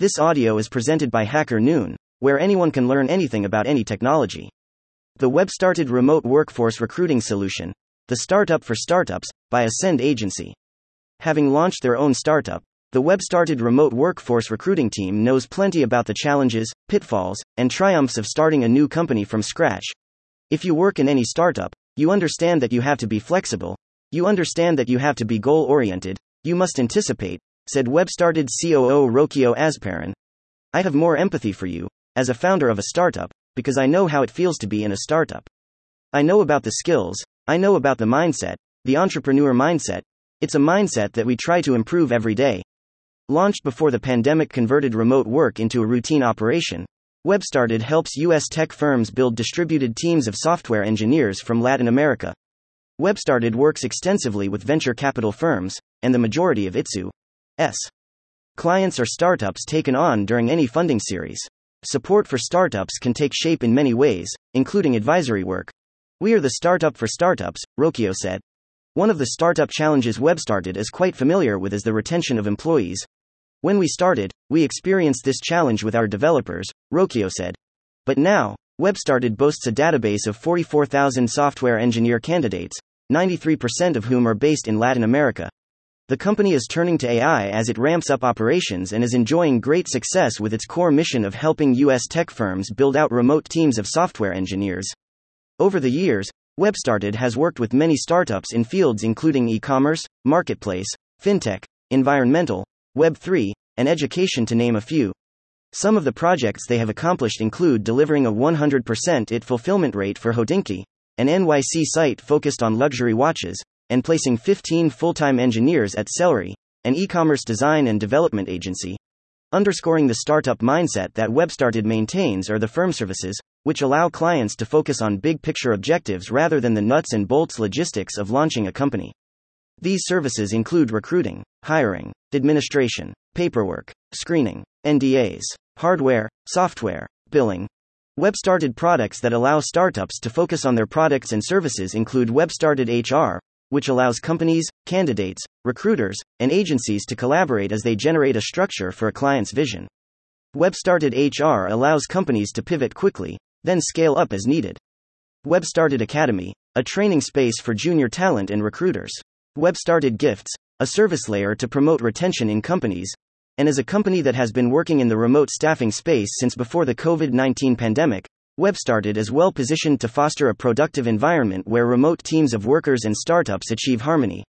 This audio is presented by Hacker Noon, where anyone can learn anything about any technology. The Webstarted remote workforce recruiting solution, the startup for startups, by Ascend Agency. Having launched their own startup, the Webstarted remote workforce recruiting team knows plenty about the challenges, pitfalls, and triumphs of starting a new company from scratch. If you work in any startup, you understand that you have to be flexible, you understand that you have to be goal oriented, you must anticipate, said WebStarted COO Rocio Azparren. I have more empathy for you, as a founder of a startup, because I know how it feels to be in a startup. I know about the skills, I know about the mindset, the entrepreneur mindset. It's a mindset that we try to improve every day. Launched before the pandemic converted remote work into a routine operation, WebStarted helps U.S. tech firms build distributed teams of software engineers from Latin America. WebStarted works extensively with venture capital firms, and the majority of ITSU S. Clients are startups taken on during any funding series. Support for startups can take shape in many ways, including advisory work. We are the startup for startups, Rocio said. One of the startup challenges WebStarted is quite familiar with is the retention of employees. When we started, we experienced this challenge with our developers, Rocio said. But now, WebStarted boasts a database of 44,000 software engineer candidates, 93% of whom are based in Latin America. The company is turning to AI as it ramps up operations and is enjoying great success with its core mission of helping U.S. tech firms build out remote teams of software engineers. Over the years, WebStarted has worked with many startups in fields including e commerce, marketplace, fintech, environmental, Web3, and education, to name a few. Some of the projects they have accomplished include delivering a 100% IT fulfillment rate for Hodinkee, an NYC site focused on luxury watches, and placing 15 full time engineers at Celery, an e commerce design and development agency. Underscoring the startup mindset that WebStarted maintains are the firm services, which allow clients to focus on big picture objectives rather than the nuts and bolts logistics of launching a company. These services include recruiting, hiring, administration, paperwork, screening, NDAs, hardware, software, billing. Webstarted products that allow startups to focus on their products and services include Webstarted HR, which allows companies, candidates, recruiters, and agencies to collaborate as they generate a structure for a client's vision. Webstarted HR allows companies to pivot quickly, then scale up as needed. Webstarted Academy, a training space for junior talent and recruiters. Webstarted Gifts, a service layer to promote retention in companies, and as a company that has been working in the remote staffing space since before the COVID 19 pandemic, WebStarted is well positioned to foster a productive environment where remote teams of workers and startups achieve harmony.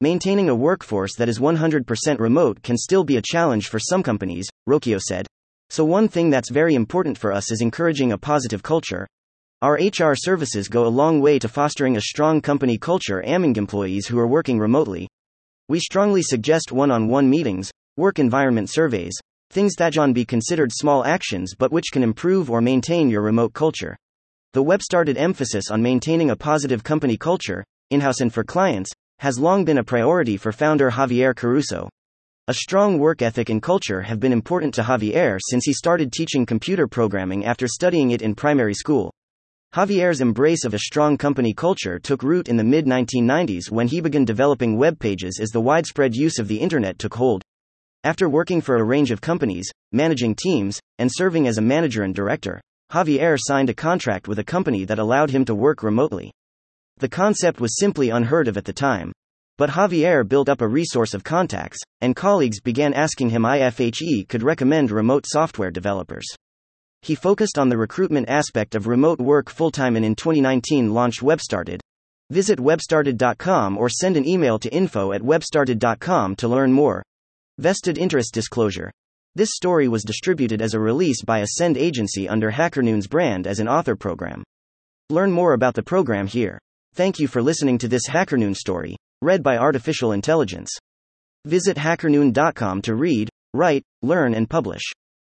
Maintaining a workforce that is 100% remote can still be a challenge for some companies, Rocio said. So, one thing that's very important for us is encouraging a positive culture. Our HR services go a long way to fostering a strong company culture among employees who are working remotely. We strongly suggest one on one meetings, work environment surveys, Things that can be considered small actions but which can improve or maintain your remote culture. The Webstarted emphasis on maintaining a positive company culture, in house and for clients, has long been a priority for founder Javier Caruso. A strong work ethic and culture have been important to Javier since he started teaching computer programming after studying it in primary school. Javier's embrace of a strong company culture took root in the mid 1990s when he began developing web pages as the widespread use of the internet took hold. After working for a range of companies, managing teams, and serving as a manager and director, Javier signed a contract with a company that allowed him to work remotely. The concept was simply unheard of at the time. But Javier built up a resource of contacts, and colleagues began asking him if he could recommend remote software developers. He focused on the recruitment aspect of remote work full time and in 2019 launched WebStarted. Visit webstarted.com or send an email to info at webstarted.com to learn more. Vested interest disclosure. This story was distributed as a release by Ascend Agency under HackerNoon's brand as an author program. Learn more about the program here. Thank you for listening to this HackerNoon story, read by Artificial Intelligence. Visit hackernoon.com to read, write, learn, and publish.